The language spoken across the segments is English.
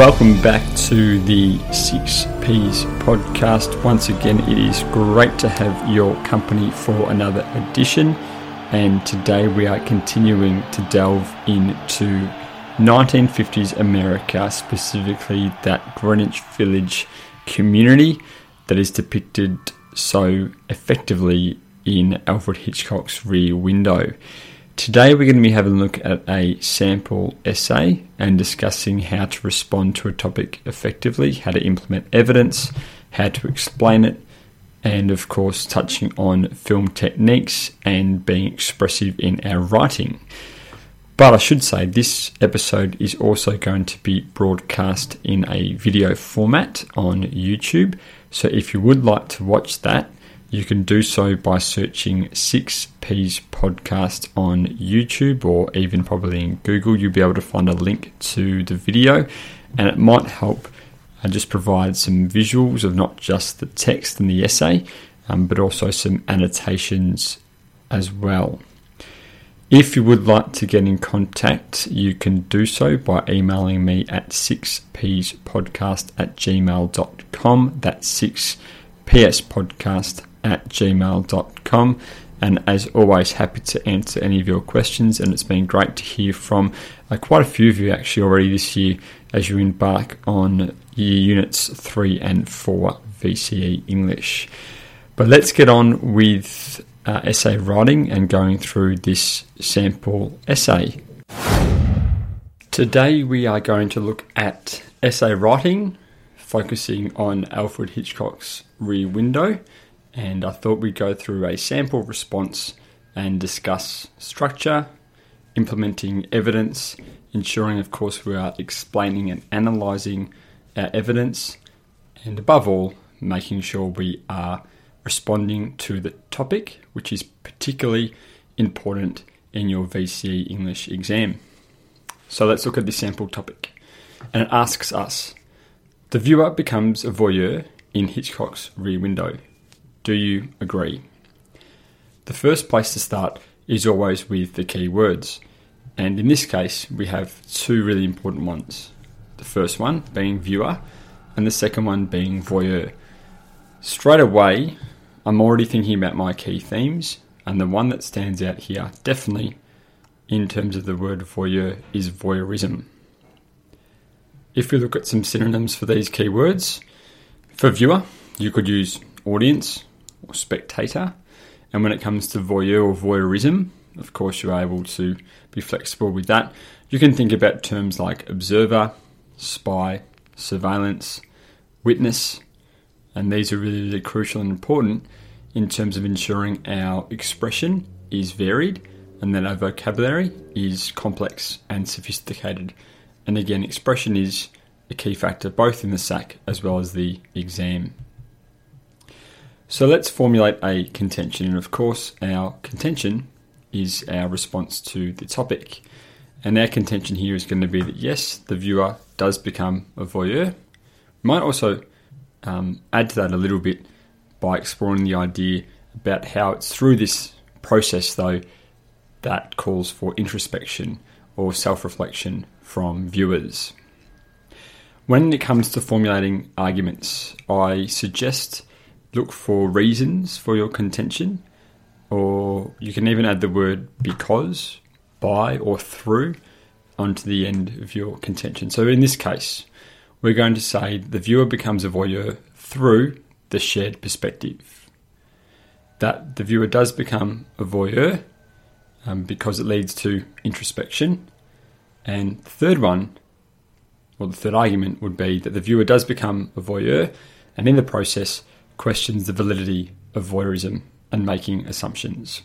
welcome back to the Six Ps podcast. Once again, it is great to have your company for another edition, and today we are continuing to delve into 1950s America, specifically that Greenwich Village community that is depicted so effectively in Alfred Hitchcock's Rear Window. Today, we're going to be having a look at a sample essay and discussing how to respond to a topic effectively, how to implement evidence, how to explain it, and of course, touching on film techniques and being expressive in our writing. But I should say, this episode is also going to be broadcast in a video format on YouTube. So if you would like to watch that, you can do so by searching 6Ps podcast on YouTube or even probably in Google. You'll be able to find a link to the video, and it might help uh, just provide some visuals of not just the text and the essay, um, but also some annotations as well. If you would like to get in contact, you can do so by emailing me at 6pspodcast at gmail.com. That's 6 pspodcast at gmail.com. And as always, happy to answer any of your questions. And it's been great to hear from uh, quite a few of you actually already this year as you embark on year units 3 and 4 VCE English. But let's get on with uh, essay writing and going through this sample essay. Today we are going to look at essay writing, focusing on Alfred Hitchcock's Rear Window and I thought we'd go through a sample response and discuss structure, implementing evidence, ensuring, of course, we are explaining and analysing our evidence, and above all, making sure we are responding to the topic, which is particularly important in your VCE English exam. So let's look at this sample topic. And it asks us The viewer becomes a voyeur in Hitchcock's rear window. Do you agree? The first place to start is always with the key words. And in this case, we have two really important ones. The first one being viewer, and the second one being voyeur. Straight away, I'm already thinking about my key themes, and the one that stands out here, definitely in terms of the word voyeur, is voyeurism. If we look at some synonyms for these key words, for viewer, you could use audience, or spectator. And when it comes to voyeur or voyeurism, of course, you're able to be flexible with that. You can think about terms like observer, spy, surveillance, witness, and these are really, really crucial and important in terms of ensuring our expression is varied and that our vocabulary is complex and sophisticated. And again, expression is a key factor both in the SAC as well as the exam. So let's formulate a contention. And of course, our contention is our response to the topic. And our contention here is going to be that yes, the viewer does become a voyeur. Might also um, add to that a little bit by exploring the idea about how it's through this process, though, that calls for introspection or self reflection from viewers. When it comes to formulating arguments, I suggest look for reasons for your contention, or you can even add the word because, by, or through onto the end of your contention. So in this case, we're going to say the viewer becomes a voyeur through the shared perspective. That the viewer does become a voyeur um, because it leads to introspection. And the third one, or the third argument, would be that the viewer does become a voyeur, and in the process, questions the validity of voyeurism and making assumptions.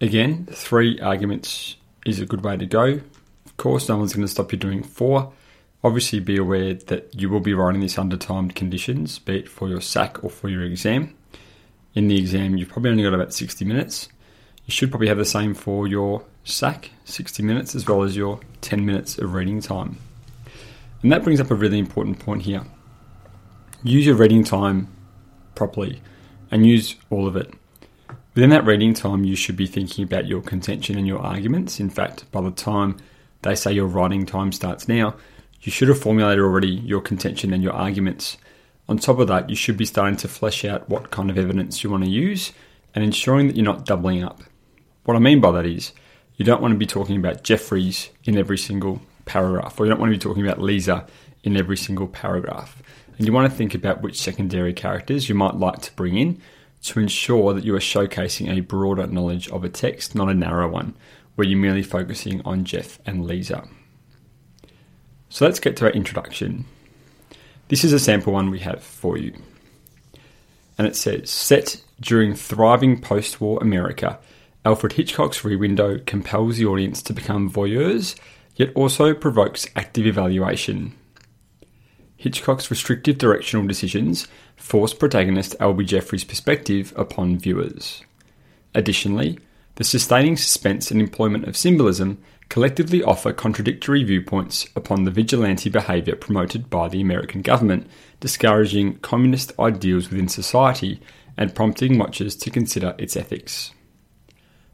Again, three arguments is a good way to go. Of course, no one's going to stop you doing four. Obviously, be aware that you will be writing this under timed conditions, be it for your SAC or for your exam. In the exam, you've probably only got about 60 minutes. You should probably have the same for your SAC, 60 minutes, as well as your 10 minutes of reading time. And that brings up a really important point here. Use your reading time properly and use all of it. Within that reading time, you should be thinking about your contention and your arguments. In fact, by the time they say your writing time starts now, you should have formulated already your contention and your arguments. On top of that, you should be starting to flesh out what kind of evidence you want to use and ensuring that you're not doubling up. What I mean by that is you don't want to be talking about Jeffries in every single paragraph, or you don't want to be talking about Lisa in every single paragraph. And you want to think about which secondary characters you might like to bring in to ensure that you are showcasing a broader knowledge of a text, not a narrow one, where you're merely focusing on Jeff and Lisa. So let's get to our introduction. This is a sample one we have for you. And it says, set during thriving post war America, Alfred Hitchcock's Rear Window compels the audience to become voyeurs, yet also provokes active evaluation. Hitchcock's restrictive directional decisions force protagonist L.B. Jeffrey's perspective upon viewers. Additionally, the sustaining suspense and employment of symbolism collectively offer contradictory viewpoints upon the vigilante behaviour promoted by the American government, discouraging communist ideals within society and prompting watchers to consider its ethics.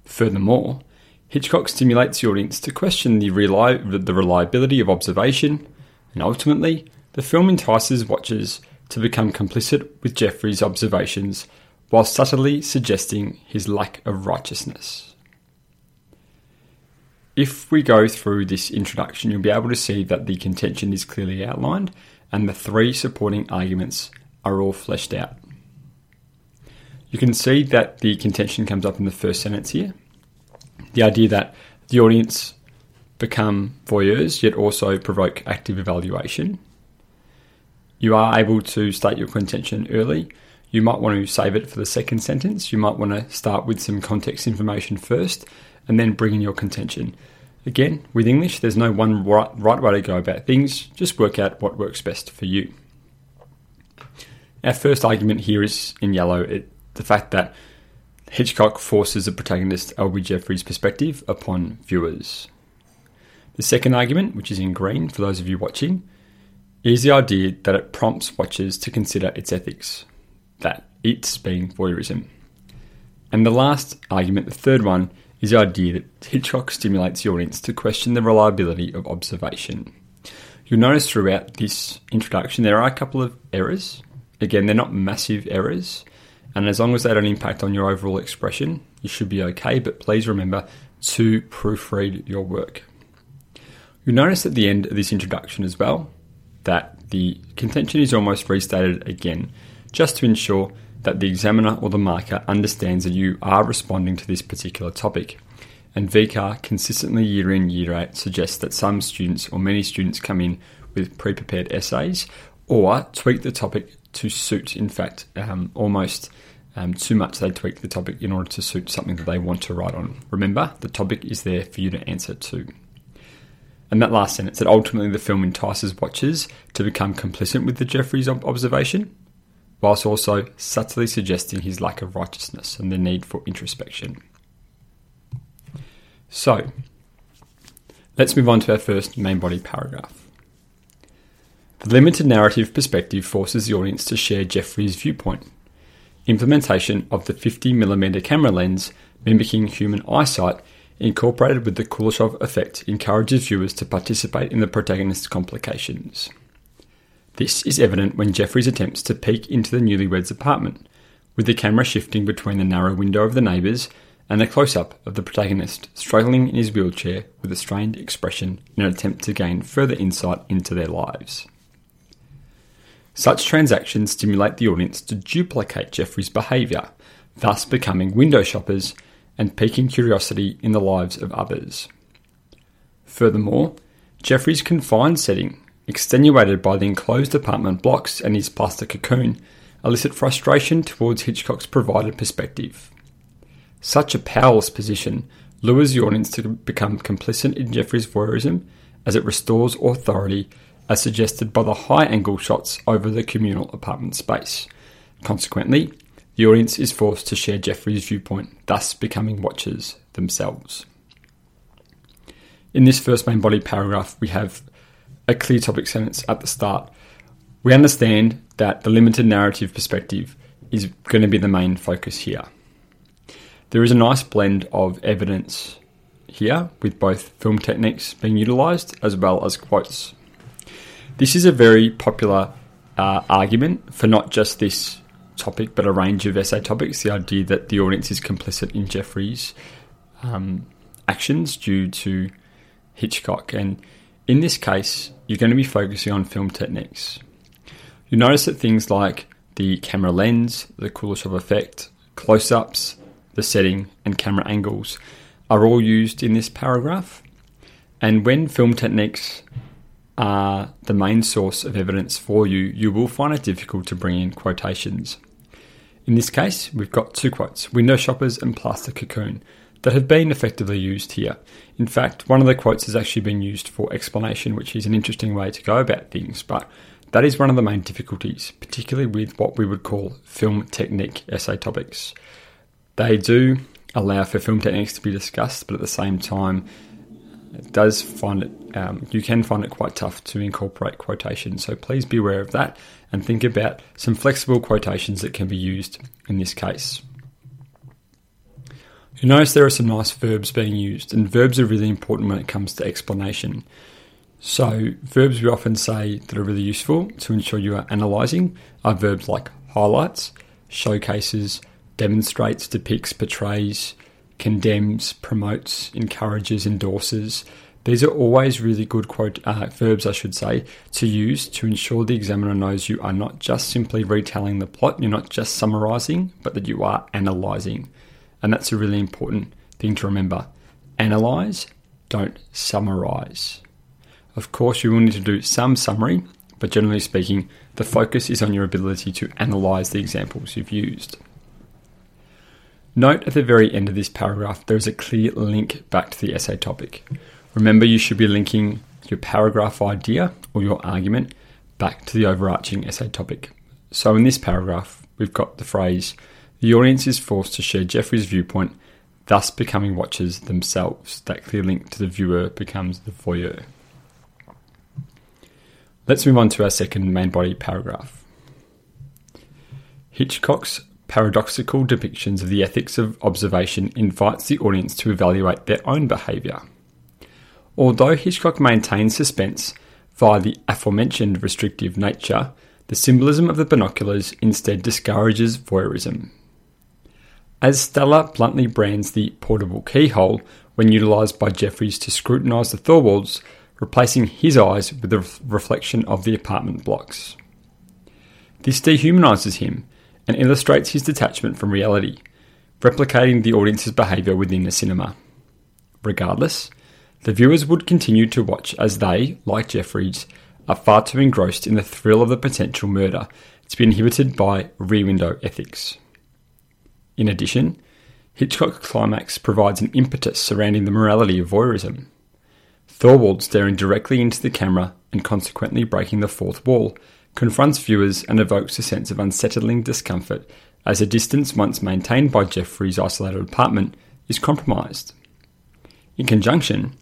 Furthermore, Hitchcock stimulates the audience to question the, reli- the reliability of observation, and ultimately, the film entices watchers to become complicit with Jeffrey's observations while subtly suggesting his lack of righteousness. If we go through this introduction, you'll be able to see that the contention is clearly outlined and the three supporting arguments are all fleshed out. You can see that the contention comes up in the first sentence here. The idea that the audience become voyeurs yet also provoke active evaluation you are able to state your contention early. You might want to save it for the second sentence. You might want to start with some context information first and then bring in your contention. Again, with English, there's no one right, right way to go about things. Just work out what works best for you. Our first argument here is in yellow it, the fact that Hitchcock forces the protagonist L.B. Jeffrey's perspective upon viewers. The second argument, which is in green for those of you watching, is the idea that it prompts watchers to consider its ethics, that it's being voyeurism. And the last argument, the third one, is the idea that Hitchcock stimulates the audience to question the reliability of observation. You'll notice throughout this introduction there are a couple of errors. Again, they're not massive errors, and as long as they don't impact on your overall expression, you should be okay, but please remember to proofread your work. You'll notice at the end of this introduction as well, that the contention is almost restated again, just to ensure that the examiner or the marker understands that you are responding to this particular topic. And VCAA consistently year in, year out suggests that some students or many students come in with pre prepared essays or tweak the topic to suit, in fact, um, almost um, too much they tweak the topic in order to suit something that they want to write on. Remember, the topic is there for you to answer to. And that last sentence that ultimately the film entices watchers to become complicit with the Jeffries observation, whilst also subtly suggesting his lack of righteousness and the need for introspection. So, let's move on to our first main body paragraph. The limited narrative perspective forces the audience to share Jeffrey's viewpoint. Implementation of the 50mm camera lens mimicking human eyesight incorporated with the Kuleshov effect, encourages viewers to participate in the protagonist's complications. This is evident when Jeffries attempts to peek into the newlyweds' apartment, with the camera shifting between the narrow window of the neighbours and the close up of the protagonist struggling in his wheelchair with a strained expression in an attempt to gain further insight into their lives. Such transactions stimulate the audience to duplicate Jeffrey's behaviour, thus becoming window shoppers and piquing curiosity in the lives of others. Furthermore, Jeffrey's confined setting, extenuated by the enclosed apartment blocks and his plastic cocoon, elicit frustration towards Hitchcock's provided perspective. Such a powerless position lures the audience to become complicit in Jeffrey's voyeurism as it restores authority as suggested by the high angle shots over the communal apartment space. Consequently, the audience is forced to share Jeffrey's viewpoint, thus becoming watchers themselves. In this first main body paragraph, we have a clear topic sentence at the start. We understand that the limited narrative perspective is going to be the main focus here. There is a nice blend of evidence here, with both film techniques being utilised as well as quotes. This is a very popular uh, argument for not just this topic, but a range of essay topics. The idea that the audience is complicit in Jeffrey's um, actions due to Hitchcock. And in this case, you're going to be focusing on film techniques. You notice that things like the camera lens, the Kuleshov effect, close ups, the setting, and camera angles are all used in this paragraph. And when film techniques are the main source of evidence for you, you will find it difficult to bring in quotations. In this case, we've got two quotes window shoppers and plastic cocoon that have been effectively used here. In fact, one of the quotes has actually been used for explanation, which is an interesting way to go about things, but that is one of the main difficulties, particularly with what we would call film technique essay topics. They do allow for film techniques to be discussed, but at the same time, does find it um, you can find it quite tough to incorporate quotations. So please be aware of that and think about some flexible quotations that can be used in this case. You notice there are some nice verbs being used, and verbs are really important when it comes to explanation. So, verbs we often say that are really useful to ensure you are analysing are verbs like highlights, showcases, demonstrates, depicts, portrays, condemns, promotes, encourages, endorses. These are always really good quote uh, verbs, I should say, to use to ensure the examiner knows you are not just simply retelling the plot, you're not just summarising, but that you are analysing. And that's a really important thing to remember. Analyse, don't summarise. Of course, you will need to do some summary, but generally speaking, the focus is on your ability to analyse the examples you've used. Note at the very end of this paragraph there is a clear link back to the essay topic. Remember, you should be linking your paragraph idea or your argument back to the overarching essay topic. So in this paragraph, we've got the phrase the audience is forced to share Jeffrey's viewpoint, thus becoming watchers themselves. That clear link to the viewer becomes the voyeur. Let's move on to our second main body paragraph. Hitchcock's paradoxical depictions of the ethics of observation invites the audience to evaluate their own behaviour. Although Hitchcock maintains suspense via the aforementioned restrictive nature, the symbolism of the binoculars instead discourages voyeurism. As Stella bluntly brands the portable keyhole when utilised by Jeffries to scrutinise the Thorwalds, replacing his eyes with the reflection of the apartment blocks. This dehumanises him and illustrates his detachment from reality, replicating the audience's behaviour within the cinema. Regardless, the viewers would continue to watch as they, like Jeffries, are far too engrossed in the thrill of the potential murder to be inhibited by rear window ethics. In addition, Hitchcock's climax provides an impetus surrounding the morality of voyeurism. Thorwald staring directly into the camera and consequently breaking the fourth wall confronts viewers and evokes a sense of unsettling discomfort as a distance once maintained by Jeffrey's isolated apartment is compromised. In conjunction,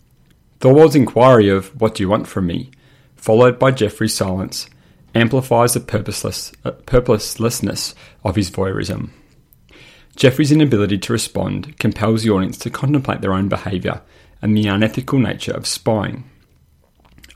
Thorwald's inquiry of, What do you want from me? followed by Jeffrey's silence, amplifies the purposeless, uh, purposelessness of his voyeurism. Jeffrey's inability to respond compels the audience to contemplate their own behaviour and the unethical nature of spying.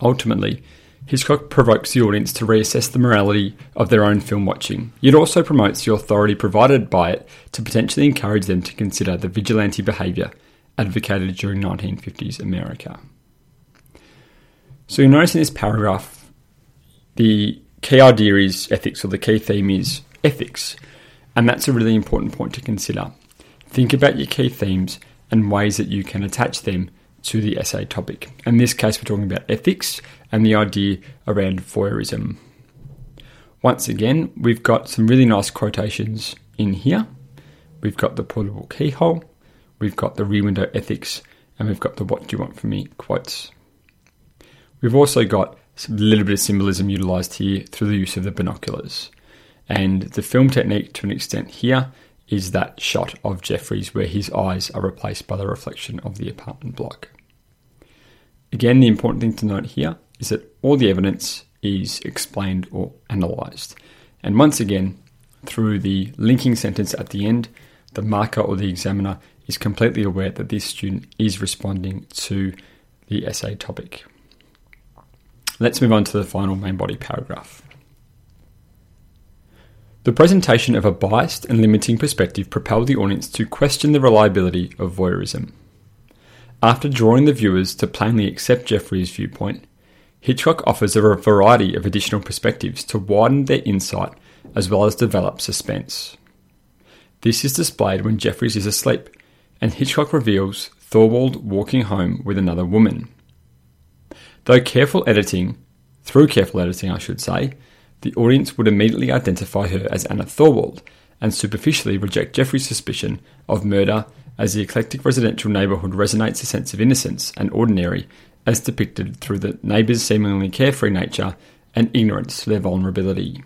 Ultimately, Hitchcock provokes the audience to reassess the morality of their own film watching. It also promotes the authority provided by it to potentially encourage them to consider the vigilante behaviour advocated during 1950s America. So you notice in this paragraph, the key idea is ethics, or the key theme is ethics, and that's a really important point to consider. Think about your key themes and ways that you can attach them to the essay topic. In this case, we're talking about ethics and the idea around voyeurism. Once again, we've got some really nice quotations in here. We've got the portable keyhole, we've got the rear window ethics, and we've got the what do you want from me quotes. We've also got a little bit of symbolism utilised here through the use of the binoculars. And the film technique, to an extent, here is that shot of Jeffries where his eyes are replaced by the reflection of the apartment block. Again, the important thing to note here is that all the evidence is explained or analysed. And once again, through the linking sentence at the end, the marker or the examiner is completely aware that this student is responding to the essay topic. Let's move on to the final main body paragraph. The presentation of a biased and limiting perspective propelled the audience to question the reliability of voyeurism. After drawing the viewers to plainly accept Jeffrey's viewpoint, Hitchcock offers a variety of additional perspectives to widen their insight as well as develop suspense. This is displayed when Jeffries is asleep, and Hitchcock reveals Thorwald walking home with another woman. Though careful editing, through careful editing, I should say, the audience would immediately identify her as Anna Thorwald and superficially reject Jeffrey's suspicion of murder as the eclectic residential neighbourhood resonates a sense of innocence and ordinary as depicted through the neighbours' seemingly carefree nature and ignorance to their vulnerability.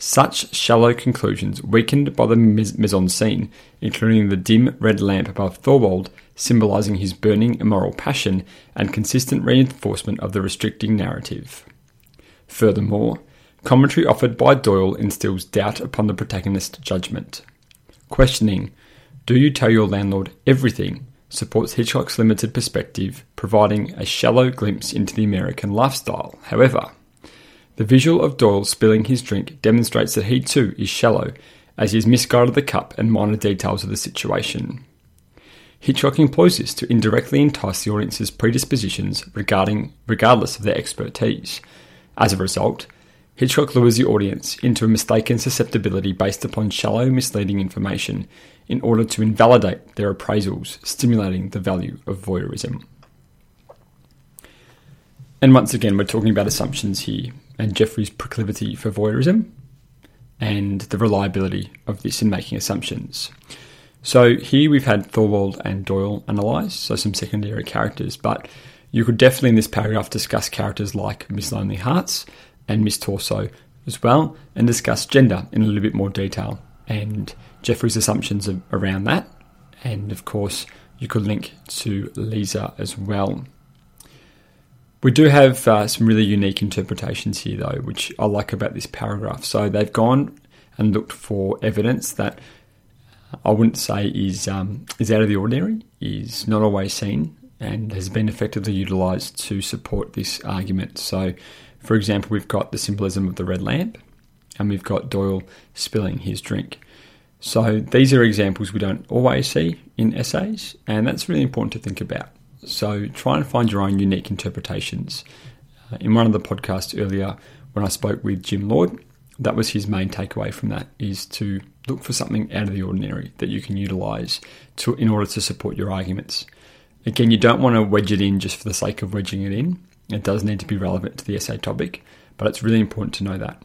Such shallow conclusions, weakened by the mise en scene, including the dim red lamp above Thorwald, symbolising his burning immoral passion, and consistent reinforcement of the restricting narrative. Furthermore, commentary offered by Doyle instills doubt upon the protagonist's judgment. Questioning, Do you tell your landlord everything? supports Hitchcock's limited perspective, providing a shallow glimpse into the American lifestyle. However, the visual of Doyle spilling his drink demonstrates that he too is shallow, as he has misguided the cup and minor details of the situation. Hitchcock employs this to indirectly entice the audience's predispositions regarding regardless of their expertise, as a result, Hitchcock lures the audience into a mistaken susceptibility based upon shallow, misleading information in order to invalidate their appraisals, stimulating the value of voyeurism. And once again, we're talking about assumptions here and Jeffrey's proclivity for voyeurism and the reliability of this in making assumptions. So here we've had Thorwald and Doyle analysed, so some secondary characters, but you could definitely in this paragraph discuss characters like Miss Lonely Hearts and Miss Torso as well, and discuss gender in a little bit more detail and Jeffrey's assumptions around that. And of course, you could link to Lisa as well. We do have uh, some really unique interpretations here, though, which I like about this paragraph. So they've gone and looked for evidence that I wouldn't say is um, is out of the ordinary, is not always seen, and has been effectively utilised to support this argument. So, for example, we've got the symbolism of the red lamp, and we've got Doyle spilling his drink. So, these are examples we don't always see in essays, and that's really important to think about. So, try and find your own unique interpretations. Uh, in one of the podcasts earlier, when I spoke with Jim Lord, that was his main takeaway from that is to look for something out of the ordinary that you can utilize to in order to support your arguments. Again, you don't want to wedge it in just for the sake of wedging it in. It does need to be relevant to the essay topic, but it's really important to know that.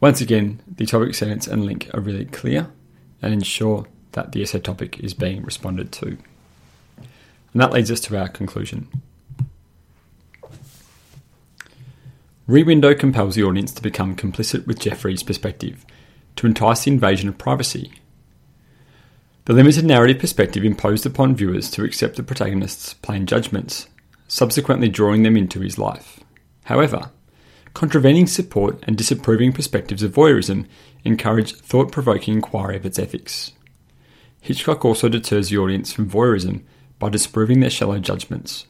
Once again, the topic sentence and link are really clear and ensure that the essay topic is being responded to. And that leads us to our conclusion. Rear Window compels the audience to become complicit with Jeffrey's perspective, to entice the invasion of privacy, the limited narrative perspective imposed upon viewers to accept the protagonist's plain judgments, subsequently drawing them into his life. However, contravening support and disapproving perspectives of voyeurism encourage thought provoking inquiry of its ethics. Hitchcock also deters the audience from voyeurism by disproving their shallow judgments.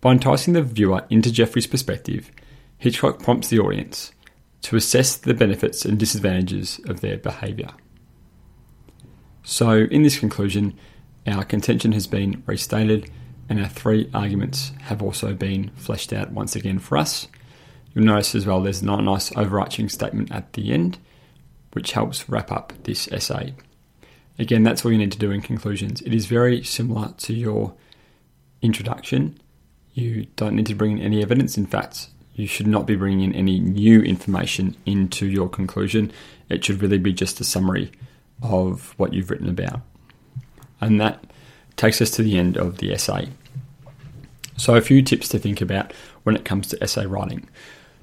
By enticing the viewer into Jeffrey's perspective, Hitchcock prompts the audience to assess the benefits and disadvantages of their behaviour. So, in this conclusion, our contention has been restated and our three arguments have also been fleshed out once again for us. You'll notice as well there's a nice overarching statement at the end, which helps wrap up this essay. Again, that's all you need to do in conclusions. It is very similar to your introduction. You don't need to bring in any evidence. In fact, you should not be bringing in any new information into your conclusion. It should really be just a summary of what you've written about. And that takes us to the end of the essay. So, a few tips to think about when it comes to essay writing.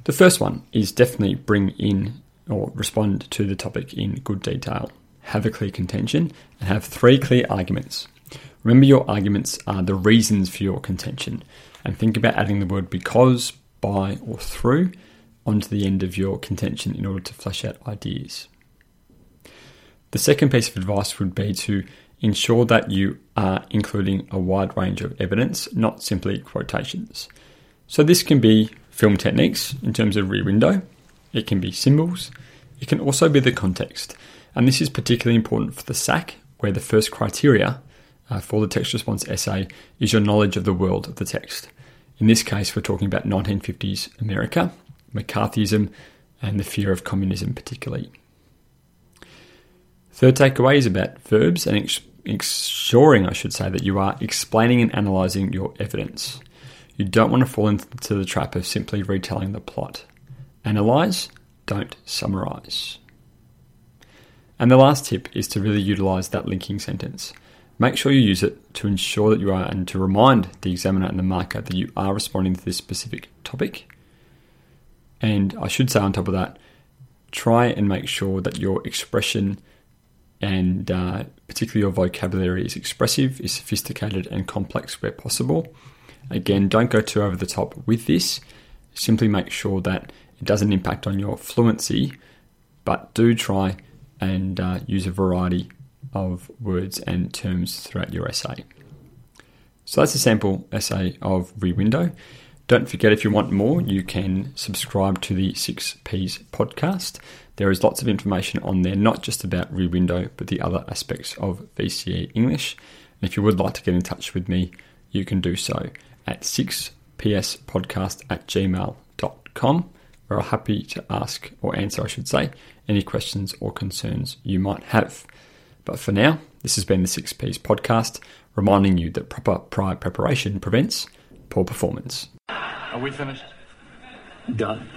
The first one is definitely bring in or respond to the topic in good detail. Have a clear contention and have three clear arguments. Remember, your arguments are the reasons for your contention, and think about adding the word because, by, or through onto the end of your contention in order to flesh out ideas. The second piece of advice would be to ensure that you are including a wide range of evidence, not simply quotations. So this can be film techniques in terms of rear window, it can be symbols, it can also be the context. And this is particularly important for the SAC, where the first criteria uh, for the text response essay is your knowledge of the world of the text. In this case, we're talking about 1950s America, McCarthyism, and the fear of communism, particularly. Third takeaway is about verbs and ensuring, I should say, that you are explaining and analysing your evidence. You don't want to fall into the trap of simply retelling the plot. Analyse, don't summarise. And the last tip is to really utilise that linking sentence. Make sure you use it to ensure that you are and to remind the examiner and the marker that you are responding to this specific topic. And I should say, on top of that, try and make sure that your expression and uh, particularly your vocabulary is expressive, is sophisticated, and complex where possible. Again, don't go too over the top with this. Simply make sure that it doesn't impact on your fluency, but do try and uh, use a variety of words and terms throughout your essay. So that's a sample essay of Rear Window. Don't forget, if you want more, you can subscribe to the 6Ps podcast. There is lots of information on there, not just about Rear Window, but the other aspects of VCE English. And if you would like to get in touch with me, you can do so at 6pspodcast at gmail.com, where I'm happy to ask or answer, I should say, any questions or concerns you might have. But for now, this has been the 6Ps podcast, reminding you that proper prior preparation prevents poor performance. Are we finished? Done.